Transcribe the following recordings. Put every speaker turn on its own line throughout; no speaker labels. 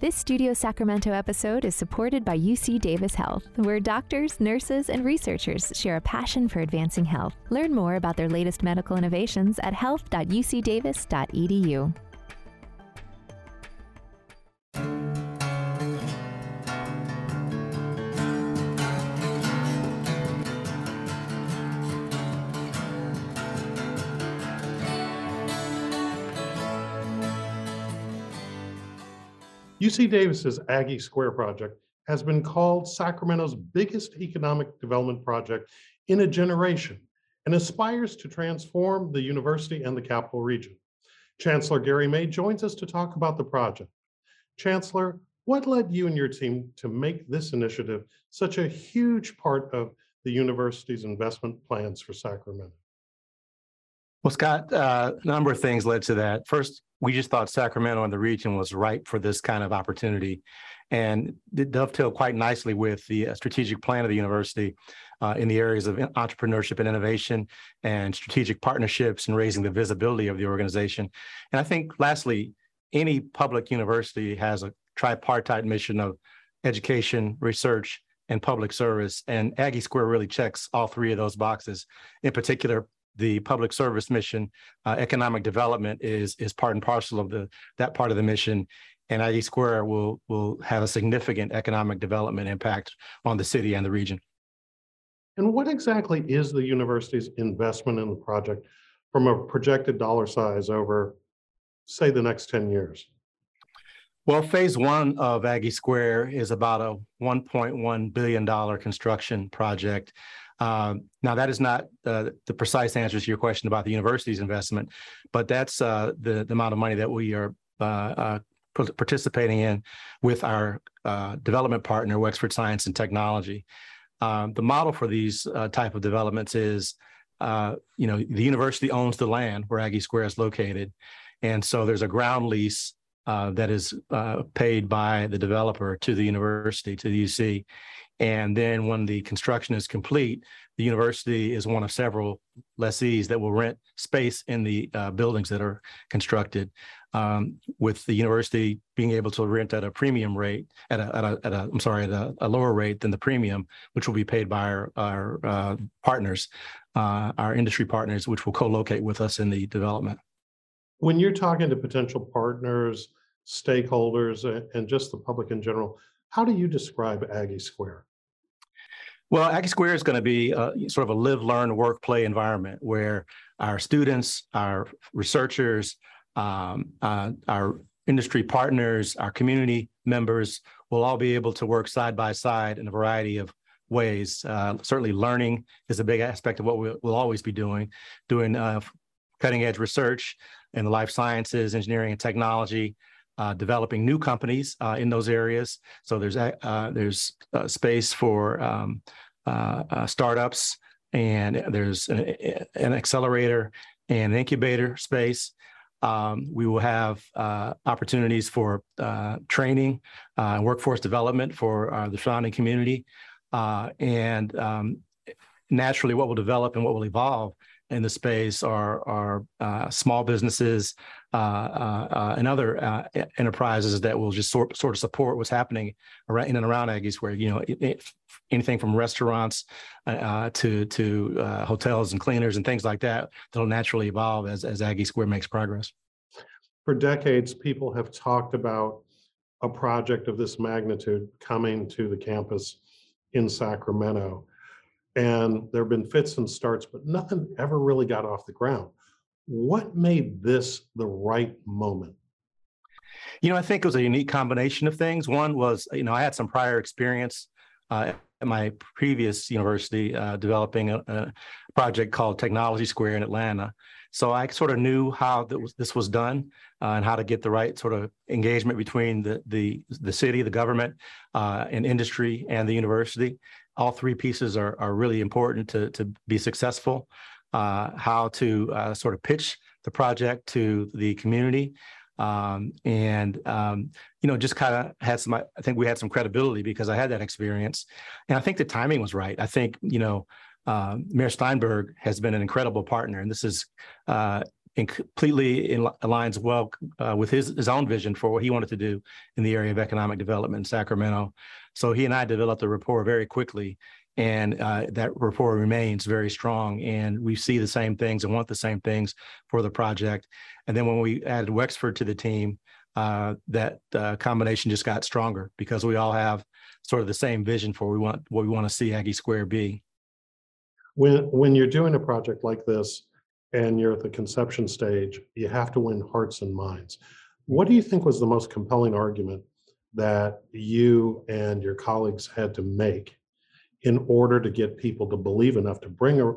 This Studio Sacramento episode is supported by UC Davis Health, where doctors, nurses, and researchers share a passion for advancing health. Learn more about their latest medical innovations at health.ucdavis.edu.
UC Davis's Aggie Square project has been called Sacramento's biggest economic development project in a generation and aspires to transform the university and the capital region. Chancellor Gary May joins us to talk about the project. Chancellor, what led you and your team to make this initiative such a huge part of the university's investment plans for Sacramento?
Well, Scott, uh, a number of things led to that. First, we just thought Sacramento and the region was ripe for this kind of opportunity. And it dovetailed quite nicely with the uh, strategic plan of the university uh, in the areas of entrepreneurship and innovation and strategic partnerships and raising the visibility of the organization. And I think, lastly, any public university has a tripartite mission of education, research, and public service. And Aggie Square really checks all three of those boxes. In particular, the public service mission, uh, economic development is is part and parcel of the that part of the mission. And Aggie Square will will have a significant economic development impact on the city and the region.
And what exactly is the university's investment in the project from a projected dollar size over, say, the next 10 years?
Well, phase one of Aggie Square is about a $1.1 billion construction project. Um, now, that is not uh, the precise answer to your question about the university's investment, but that's uh, the, the amount of money that we are uh, uh participating in with our uh, development partner, Wexford Science and Technology. Um, the model for these uh, type of developments is, you know, the university owns the land where Aggie Square is located, and so there's a ground lease that is paid by the developer to the university, to the UC. And then when the construction is complete, the university is one of several lessees that will rent space in the uh, buildings that are constructed. Um, with the university being able to rent at a premium rate, at a, at a, at a I'm sorry, at a, a, lower rate than the premium, which will be paid by our, our uh, partners, uh, our industry partners, which will co-locate with us in the development.
When you're talking to potential partners, stakeholders, and just the public in general, how do you describe Aggie Square?
Well, Aggie Square is going to be a, sort of a live, learn, work, play environment where our students, our researchers, um, uh, our industry partners, our community members will all be able to work side by side in a variety of ways. Uh, certainly, learning is a big aspect of what we'll, we'll always be doing, doing uh, cutting edge research in the life sciences, engineering, and technology. Uh, developing new companies uh, in those areas. So there's uh, there's uh, space for um, uh, startups, and there's an, an, accelerator and an incubator space. Um, we will have opportunities for training and workforce development for the surrounding community, and um, naturally, what will develop and what will evolve in the space are are uh, small businesses Uh, uh, uh, and other uh, enterprises that will just sort sort of support what's happening around in and around Aggies, where you know it, it, anything from restaurants uh, to to hotels and cleaners and things like that that'll naturally evolve as as Aggie Square makes progress.
For decades, people have talked about a project of this magnitude coming to the campus in Sacramento and there have been fits and starts, but nothing ever really got off the ground. What made this the right moment?
You know, I think it was a unique combination of things. One was, you know, I had some prior experience uh, at my previous university uh, developing a, a, project called Technology Square in Atlanta. So I sort of knew how was, this was done uh, and how to get the right sort of engagement between the the, the city, the government, uh, and industry and the university all three pieces are, are really important to, to be successful. Uh, how to uh, sort of pitch the project to the community. Um, and, um, you know, just kind of had some, I think we had some credibility because I had that experience. And I think the timing was right. I think, you know, uh, Mayor Steinberg has been an incredible partner. And this is uh, and completely in, aligns well uh, with his, his own vision for what he wanted to do in the area of economic development in Sacramento. So he and I developed a rapport very quickly, and uh, that rapport remains very strong. And we see the same things and want the same things for the project. And then when we added Wexford to the team, uh, that uh, combination just got stronger because we all have sort of the same vision for we want what we want to see Aggie Square be.
When when you're doing a project like this and you're at the conception stage, you have to win hearts and minds. What do you think was the most compelling argument that you and your colleagues had to make in order to get people to believe enough to bring a,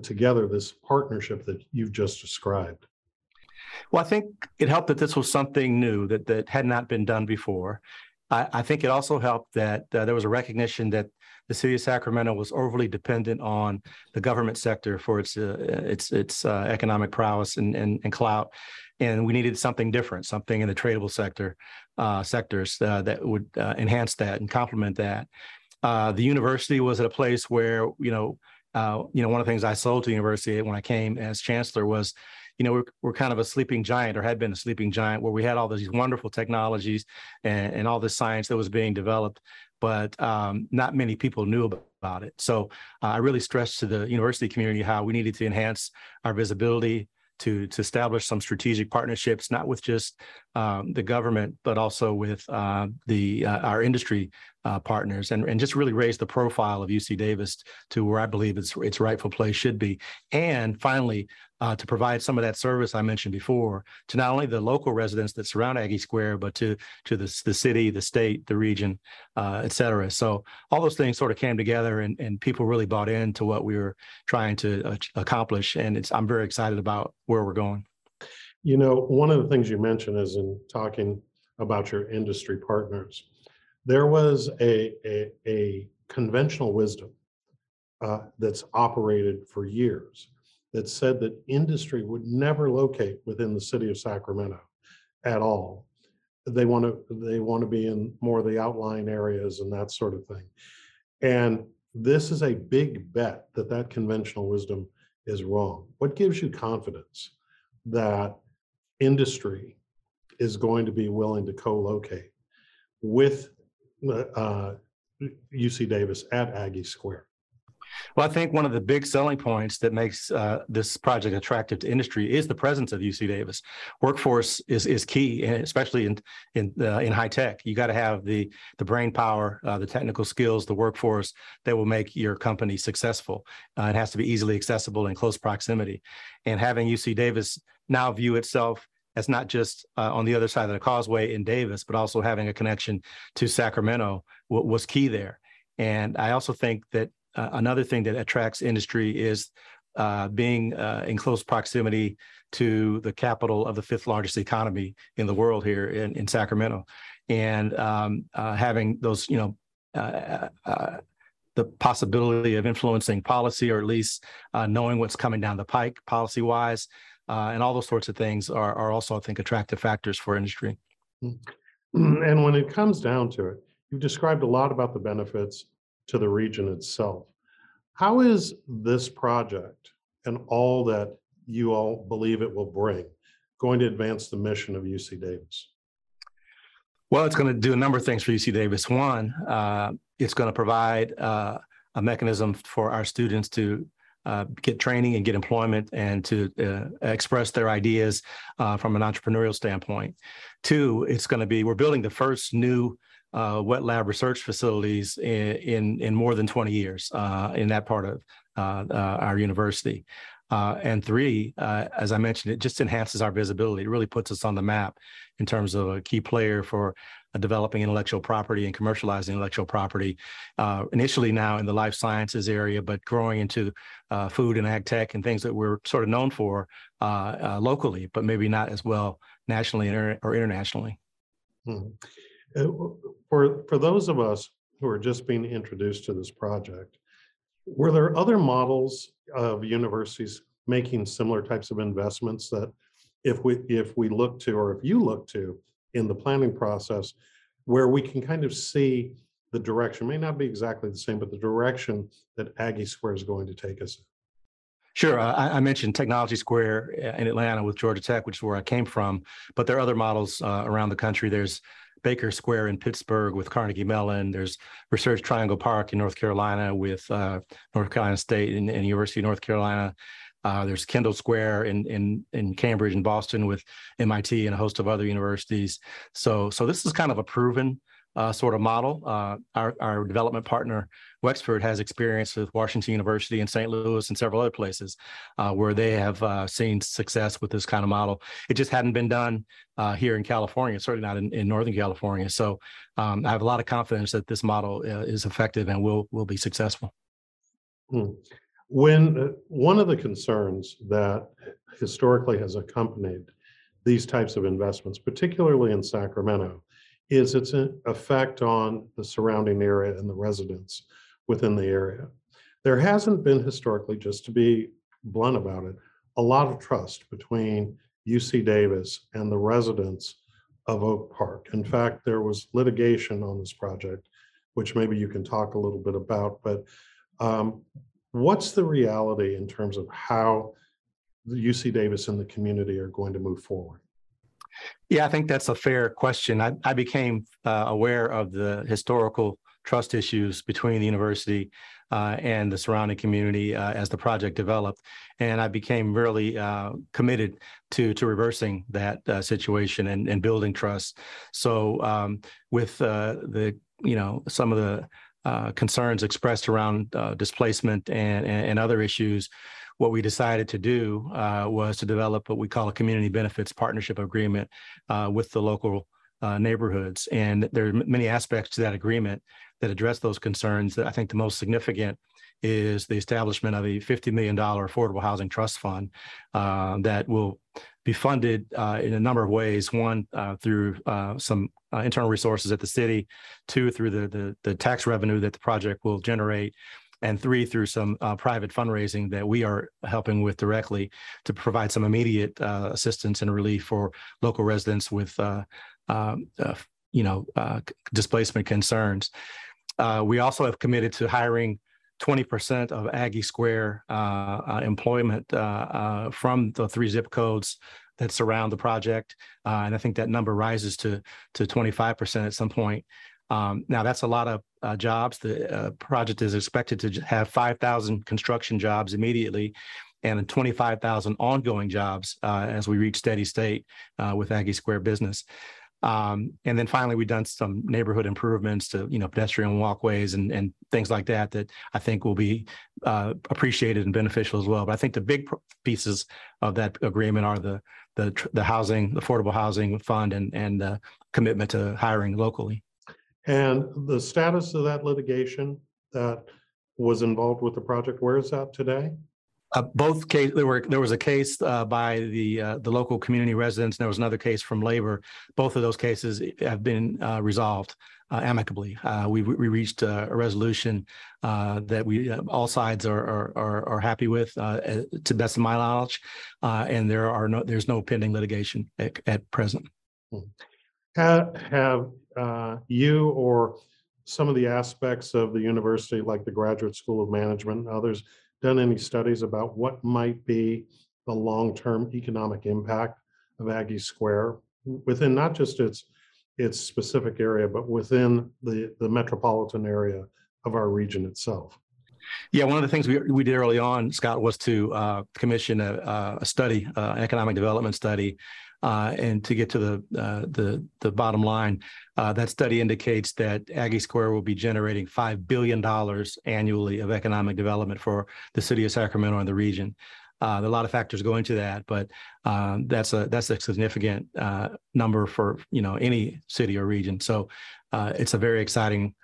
together this partnership that you've just described?
Well, I think it helped that this was something new that that had not been done before. I, I think it also helped that uh, there was a recognition that the city of Sacramento was overly dependent on the government sector for its uh, its its uh, economic prowess and, and, and clout, and we needed something different, something in the tradable sector uh, sectors uh, that would uh, enhance that and complement that. The university was at a place where you know. you know, one of the things I sold to the university when I came as chancellor was you know, we're, we're kind of a sleeping giant or had been a sleeping giant where we had all these wonderful technologies and, and all this science that was being developed, but um, not many people knew about it. So uh, I really stressed to the university community how we needed to enhance our visibility, to to establish some strategic partnerships, not with just um, the government, but also with uh, the uh, our industry uh, partners, and and just really raise the profile of UC Davis to where I believe its its rightful place should be. And finally, uh, to provide some of that service I mentioned before to not only the local residents that surround Aggie Square, but to to the, the city, the state, the region, uh, et cetera. So all those things sort of came together, and, and people really bought into what we were trying to uh, accomplish. And it's I'm very excited about where we're going.
You know, one of the things you mentioned is in talking about your industry partners, there was a a, a conventional wisdom uh, that's operated for years that said that industry would never locate within the city of Sacramento at all. They want to they want to be in more of the outlying areas and that sort of thing. And this is a big bet that that conventional wisdom is wrong. What gives you confidence that industry is going to be willing to co-locate with uh, UC Davis at Aggie Square?
Well, I think one of the big selling points that makes uh, this project attractive to industry is the presence of UC Davis. Workforce is is key, especially in in uh, in high tech. You got to have the the brain power, uh, the technical skills, the workforce that will make your company successful. Uh, it has to be easily accessible in close proximity, and having UC Davis now view itself as not just uh, on the other side of the causeway in Davis, but also having a connection to Sacramento was key there. And I also think that uh, another thing that attracts industry is uh, being uh, in close proximity to the capital of the fifth largest economy in the world here in, in Sacramento, and um, uh, having those, you know, uh, uh, the possibility of influencing policy or at least knowing what's coming down the pike policy wise, and all those sorts of things are, are also, I think, attractive factors for industry.
Mm-hmm. And when it comes down to it, you've described a lot about the benefits to the region itself. How is this project and all that you all believe it will bring going to advance the mission of UC Davis?
Well, it's going to do a number of things for UC Davis. One, uh, it's going to provide uh, a mechanism for our students to uh, get training and get employment and to uh, express their ideas uh, from an entrepreneurial standpoint. Two, it's going to be, we're building the first new uh, wet lab research facilities in, in, in more than 20 years uh, in that part of uh, our university. Uh, and three, uh, as I mentioned, it just enhances our visibility. It really puts us on the map in terms of a key player for developing intellectual property and commercializing intellectual property. initially, now in the life sciences area, but growing into food and ag tech and things that we're sort of known for locally, but maybe not as well nationally or internationally.
Hmm. Uh, for, for those of us who are just being introduced to this project, were there other models of universities making similar types of investments that if we if we look to or if you look to in the planning process where we can kind of see the direction may not be exactly the same but the direction that aggie square is going to take us
Sure. Uh, I, I, mentioned Technology Square uh, in Atlanta with Georgia Tech, which is where I came from, but there are other models uh, around the country. There's Bakery Square in Pittsburgh with Carnegie Mellon. There's Research Triangle Park in North Carolina with uh, North Carolina State and, and, University of North Carolina. Uh, there's Kendall Square in, in in Cambridge and Boston with MIT and a host of other universities. So so this is kind of a proven uh, sort of model. Uh, our, our development partner, Wexford, has experience with Washington University and St. Louis and several other places uh, where they have uh, seen success with this kind of model. It just hadn't been done uh, here in California, certainly not in, in Northern California. So um, I have a lot of confidence that this model uh, is effective and will will be successful.
Hmm. When one of the concerns that historically has accompanied these types of investments, particularly in Sacramento, is its effect on the surrounding area and the residents within the area. There hasn't been historically, just to be blunt about it, a lot of trust between UC Davis and the residents of Oak Park. In fact, there was litigation on this project, which maybe you can talk a little bit about, but um, what's the reality in terms of how the UC Davis and the community are going to move forward?
Yeah, I think that's a fair question. I, I became uh, aware of the historical trust issues between the university uh, and the surrounding community uh, as the project developed, and I became really uh, committed to to reversing that uh, situation and, and building trust. So, um, with uh, the you know some of the concerns expressed around displacement and, and, and other issues what we decided to do uh, was to develop what we call a community benefits partnership agreement uh, with the local uh, neighborhoods. And there are many aspects to that agreement that address those concerns. That I think the most significant is the establishment of a $50 million affordable housing trust fund uh, that will be funded uh, in a number of ways. One, uh, through some internal resources at the city, two, through the, the, the tax revenue that the project will generate, and three through some uh, private fundraising that we are helping with directly to provide some immediate uh, assistance and relief for local residents with uh, um, uh you know uh, displacement concerns. Uh, we also have committed to hiring 20% of Aggie Square employment from the three zip codes that surround the project, and I think that number rises to to 25% at some point. Um, now that's a lot of uh, jobs. The uh, project is expected to have 5,000 construction jobs immediately and 25,000 ongoing jobs uh, as we reach steady state uh, with Aggie Square business. Um, and then finally, we've done some neighborhood improvements to, you know, pedestrian walkways and, and things like that that I think will be uh, appreciated and beneficial as well. But I think the big pieces of that agreement are the the, the housing, affordable housing fund, and and the commitment to hiring locally.
And the status of that litigation that was involved with the project, where is that today?
Uh, both case there were there was a case uh, by the uh, the local community residents. And there was another case from labor. Both of those cases have been uh, resolved uh, amicably. Uh, we we reached a resolution that we all sides are are are, happy with, to best of my knowledge, and there are no there's no pending litigation at, at present.
Hmm. Have, have uh, you or some of the aspects of the university, like the Graduate School of Management and others, done any studies about what might be the long-term economic impact of Aggie Square within not just its its specific area, but within the, the metropolitan area of our region itself?
Yeah, one of the things we, we did early on, Scott, was to uh, commission a, a study, uh, an economic development study uh, and to get to the uh, the the bottom line, uh, that study indicates that Aggie Square will be generating five billion dollars annually of economic development for the city of Sacramento and the region. Uh, a lot of factors go into that, but um, that's a that's a significant uh, number for you know any city or region. So it's a very exciting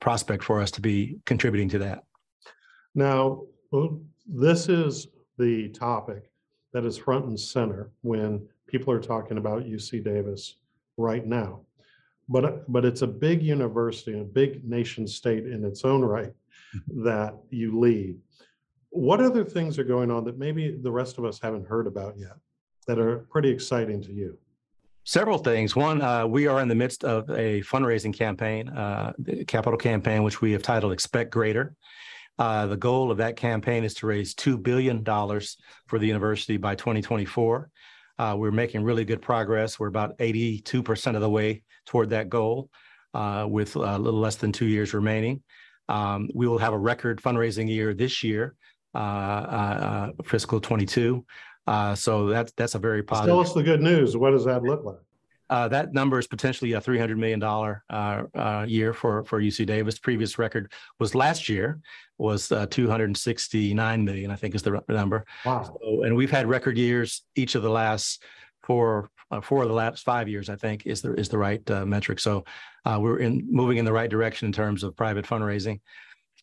prospect for us to be contributing to that.
Now, this is the topic that is front and center when people are talking about UC Davis right now. But, but it's a big university a big nation state in its own right mm-hmm. that you lead. What other things are going on that maybe the rest of us haven't heard about yet that are pretty exciting to you?
Several things. One, uh, we are in the midst of a fundraising campaign, uh, capital campaign, which we have titled Expect Greater. Uh, the goal of that campaign is to raise $2 billion for the university by 2024. Uh, we're making really good progress. We're about 82% of the way toward that goal uh, with a little less than two years remaining. Um, we will have a record fundraising year this year, uh, uh, fiscal 22. Uh, so that's that's a very positive.
Tell us the good news. What does that look like?
Uh, that number is potentially a $300 million uh, uh, year for, for UC Davis. Previous record was last year was uh, 269 million, I think is the number.
Wow.
So, and we've had record years each of the last four, uh, four of the last five years, I think is the, is the right uh, metric. So we're in moving in the right direction in terms of private fundraising.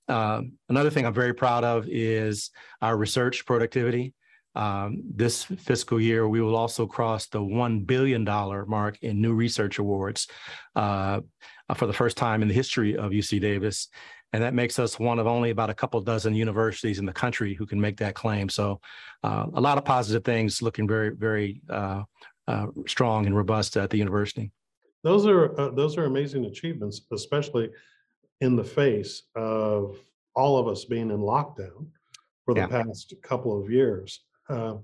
another thing I'm very proud of is our research productivity. Um, this fiscal year, we will also cross the $1 billion mark in new research awards uh, for the first time in the history of UC Davis. And that makes us one of only about a couple dozen universities in the country who can make that claim. So uh, a lot of positive things looking very, very uh, uh strong and robust at the university.
Those are uh, those are amazing achievements, especially in the face of all of us being in lockdown for the yeah. past couple of years. Um,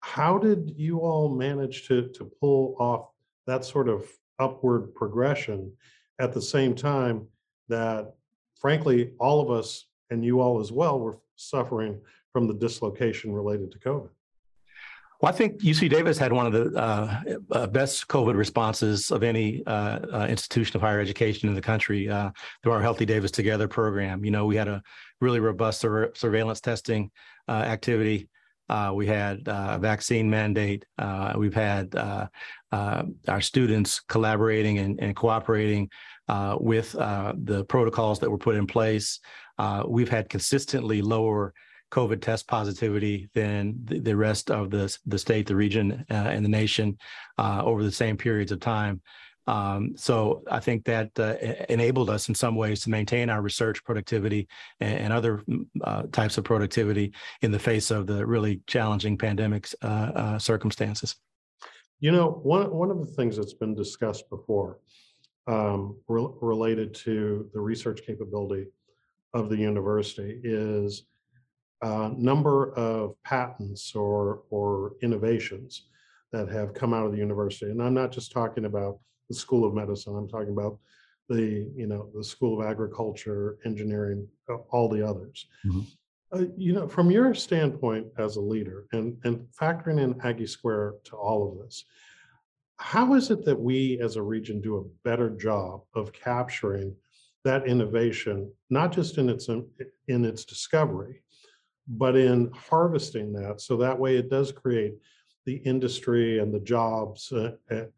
how did you all manage to to pull off that sort of upward progression at the same time that, frankly, all of us and you all as well were suffering from the dislocation related to COVID?
Well, I think UC Davis had one of the uh, uh, best COVID responses of any uh, uh, institution of higher education in the country uh, through our Healthy Davis Together program. You know, we had a really robust sur- surveillance testing uh, activity. Uh, we had uh, a vaccine mandate. Uh, we've had uh, our students collaborating and, and cooperating with the protocols that were put in place. we've had consistently lower COVID test positivity than the, the rest of the, the state, the region, and the nation over the same periods of time. Um, so I think that uh, enabled us in some ways to maintain our research productivity and, and other mm, uh, types of productivity in the face of the really challenging pandemic uh, uh, circumstances.
You know, one one of the things that's been discussed before um, re- related to the research capability of the university is uh, number of patents or or innovations that have come out of the university, and I'm not just talking about the School of Medicine. I'm talking about the, you know, the School of Agriculture, Engineering, uh, all the others. Mm-hmm. Uh, you know, from your standpoint as a leader and, and factoring in Aggie Square to all of this, how is it that we as a region do a better job of capturing that innovation, not just in its in its discovery, but in harvesting that so that way it does create the industry and the jobs uh,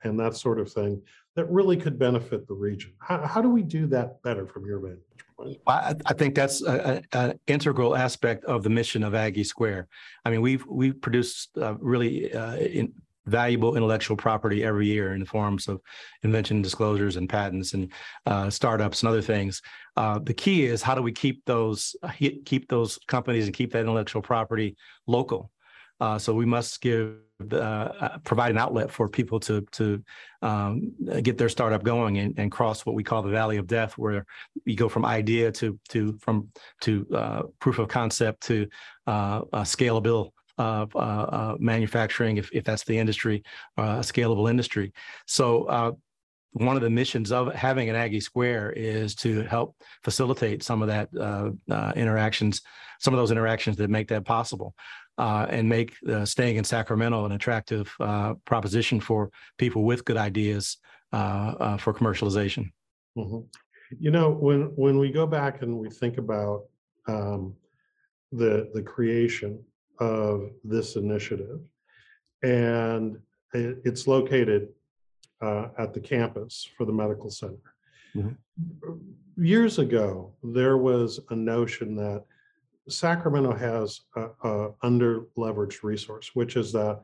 and that sort of thing that really could benefit the region. How, how do we do that better from your vantage point?
I, I think that's an integral aspect of the mission of Aggie Square. I mean, we've we produce uh, really uh, in, valuable intellectual property every year in the forms of invention disclosures and patents and uh, startups and other things. Uh, the key is how do we keep those keep those companies and keep that intellectual property local. Uh, so we must give uh, uh, provide an outlet for people to to um, get their startup going and, and, cross what we call the valley of death, where you go from idea to to from to uh, proof of concept to uh, scalable uh, uh, manufacturing, if, if that's the industry, a scalable industry. So one of the missions of having an Aggie Square is to help facilitate some of that interactions, some of those interactions that make that possible uh, and make uh, staying in Sacramento an attractive uh, proposition for people with good ideas uh, uh, for commercialization.
Mm-hmm. You know, when when we go back and we think about um, the the creation of this initiative, and it, it's located uh, at the campus for the medical center. Mm-hmm. Years ago, there was a notion that Sacramento has a, a under leveraged resource, which is that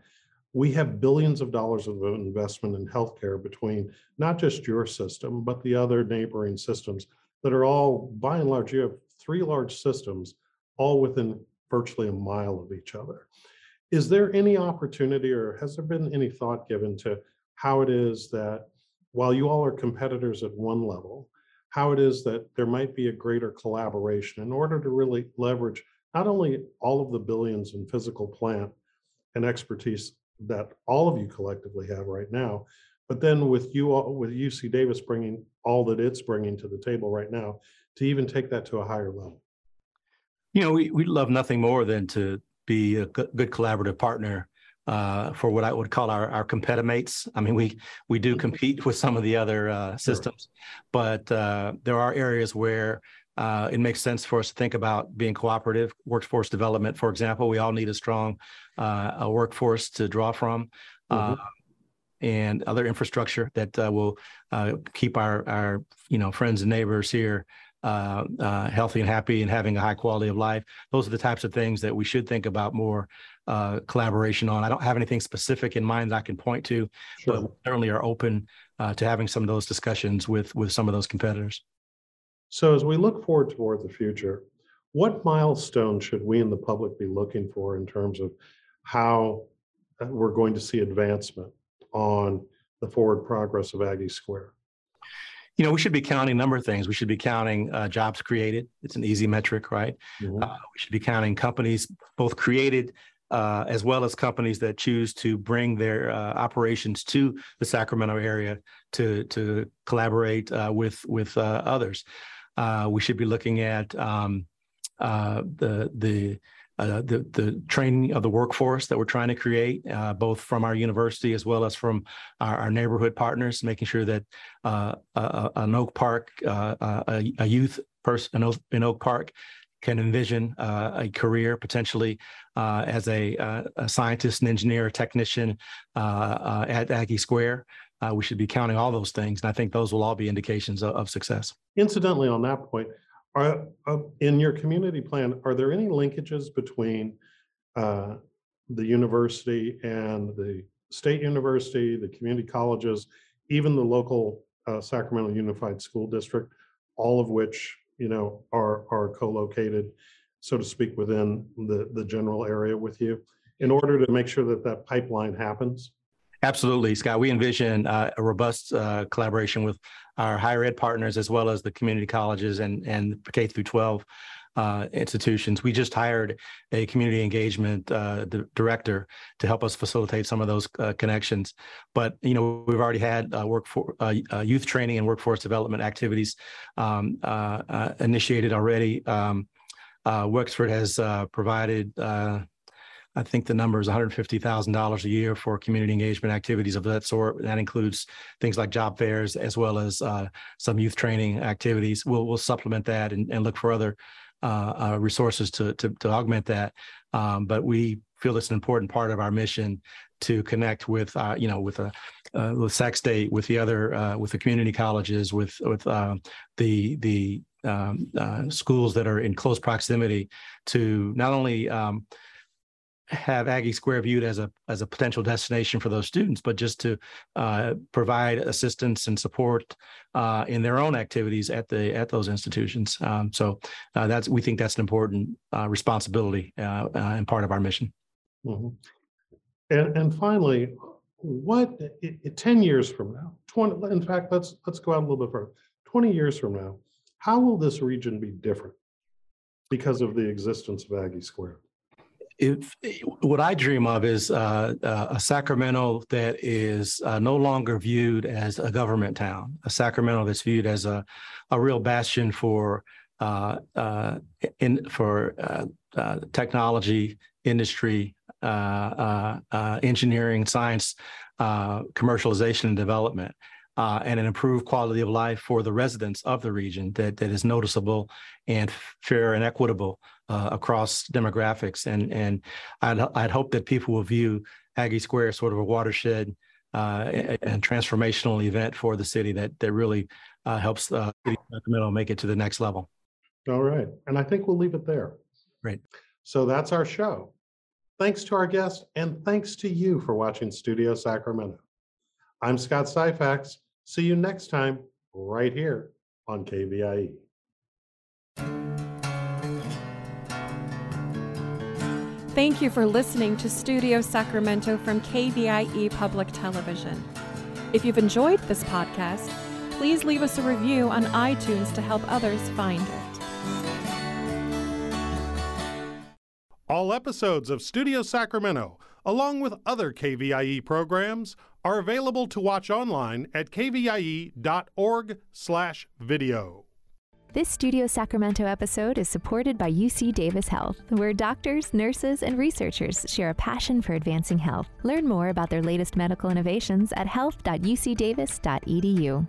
we have billions of dollars of investment in healthcare between not just your system, but the other neighboring systems that are all, by and large, you have three large systems, all within virtually a mile of each other. Is there any opportunity or has there been any thought given to how it is that while you all are competitors at one level, how it is that there might be a greater collaboration in order to really leverage not only all of the billions in physical plant and expertise that all of you collectively have right now, but then with you all, with UC Davis bringing all that it's bringing to the table right now, to even take that to a higher level.
You know, we we love nothing more than to be a good collaborative partner uh, for what I would call our our competimates. I mean, we we do mm-hmm. compete with some of the other uh, systems, sure. but uh, there are areas where uh, it makes sense for us to think about being cooperative. Workforce development, for example, we all need a strong uh, a workforce to draw from. Mm-hmm. Uh, and other infrastructure that will keep our, our you know friends and neighbors here uh, uh, healthy and happy and having a high quality of life. Those are the types of things that we should think about more uh, collaboration on. I don't have anything specific in mind that I can point to, sure. but certainly are open uh, to having some of those discussions with with some of those competitors.
So as we look forward toward the future, what milestone should we in the public be looking for in terms of how uh, we're going to see advancement on the forward progress of Aggie Square?
you know, we should be counting a number of things. We should be counting uh, jobs created. It's an easy metric, right? Mm-hmm. Uh, we should be counting companies both created uh, as well as companies that choose to bring their uh, operations to the Sacramento area to to collaborate uh, with with uh, others. we should be looking at um, the the uh, the the training of the workforce that we're trying to create, uh, both from our university as well as from our, our neighborhood partners, making sure that uh, an Oak Park, uh, a, youth person in Oak Park, can envision uh, a career potentially as a, a, scientist, an engineer, technician at Aggie Square. we should be counting all those things, and I think those will all be indications of, of success.
Incidentally, on that point, are, uh, in your community plan, are there any linkages between uh, the university and the state university, the community colleges, even the local uh, Sacramento Unified School District, all of which you know are are co-located, so to speak, within the the general area with you, in order to make sure that that pipeline happens?
Absolutely, Scott. We envision uh, a robust uh, collaboration with our higher ed partners as well as the community colleges and and K through 12 uh, institutions. We just hired a community engagement uh, director to help us facilitate some of those uh, connections. But you know, we've already had uh, work for youth training and workforce development activities um, initiated already. Um, Wexford has provided I think the number is $150,000 a year for community engagement activities of that sort. That includes things like job fairs as well as uh, some youth training activities. We'll, we'll supplement that and, and look for other uh, uh, resources to, to, to, augment that. Um, but we feel it's an important part of our mission to connect with, uh, you know, with, a, uh, with Sac State, with the other, uh, with the community colleges, with with the the um, schools that are in close proximity to not only um, have Aggie Square viewed as a as a potential destination for those students, but just to uh, provide assistance and support uh, in their own activities at the at those institutions. Um, so uh, that's we think that's an important uh, responsibility uh, uh, and part of our mission.
Mm-hmm. And and finally, what ten years from now, twenty? In fact, let's let's go out a little bit further. Twenty years from now, how will this region be different because of the existence of Aggie Square?
If what I dream of is uh, uh, a Sacramento that is uh, no longer viewed as a government town, a Sacramento that's viewed as a, a real bastion for uh, uh, in for uh, technology, industry, engineering, science, commercialization, and development. and an improved quality of life for the residents of the region that, that is noticeable and fair and equitable uh, across demographics. And and I'd I'd hope that people will view Aggie Square as sort of a watershed uh, and transformational event for the city that that really uh, helps uh, Sacramento make it to the next level.
All right, and I think we'll leave it there.
Great.
So that's our show. Thanks to our guests, and thanks to you for watching Studio Sacramento. I'm Scott Syphax. See you next time right here on KVIE.
Thank you for listening to Studio Sacramento from KVIE Public Television. If you've enjoyed this podcast, Please leave us a review on iTunes to help others find it.
All episodes of Studio Sacramento, along with other KVIE programs, are available to watch online at kvie.org/video.
This Studio Sacramento episode is supported by UC Davis Health, where doctors, nurses, and researchers share a passion for advancing health. Learn more about their latest medical innovations at health.ucdavis.edu.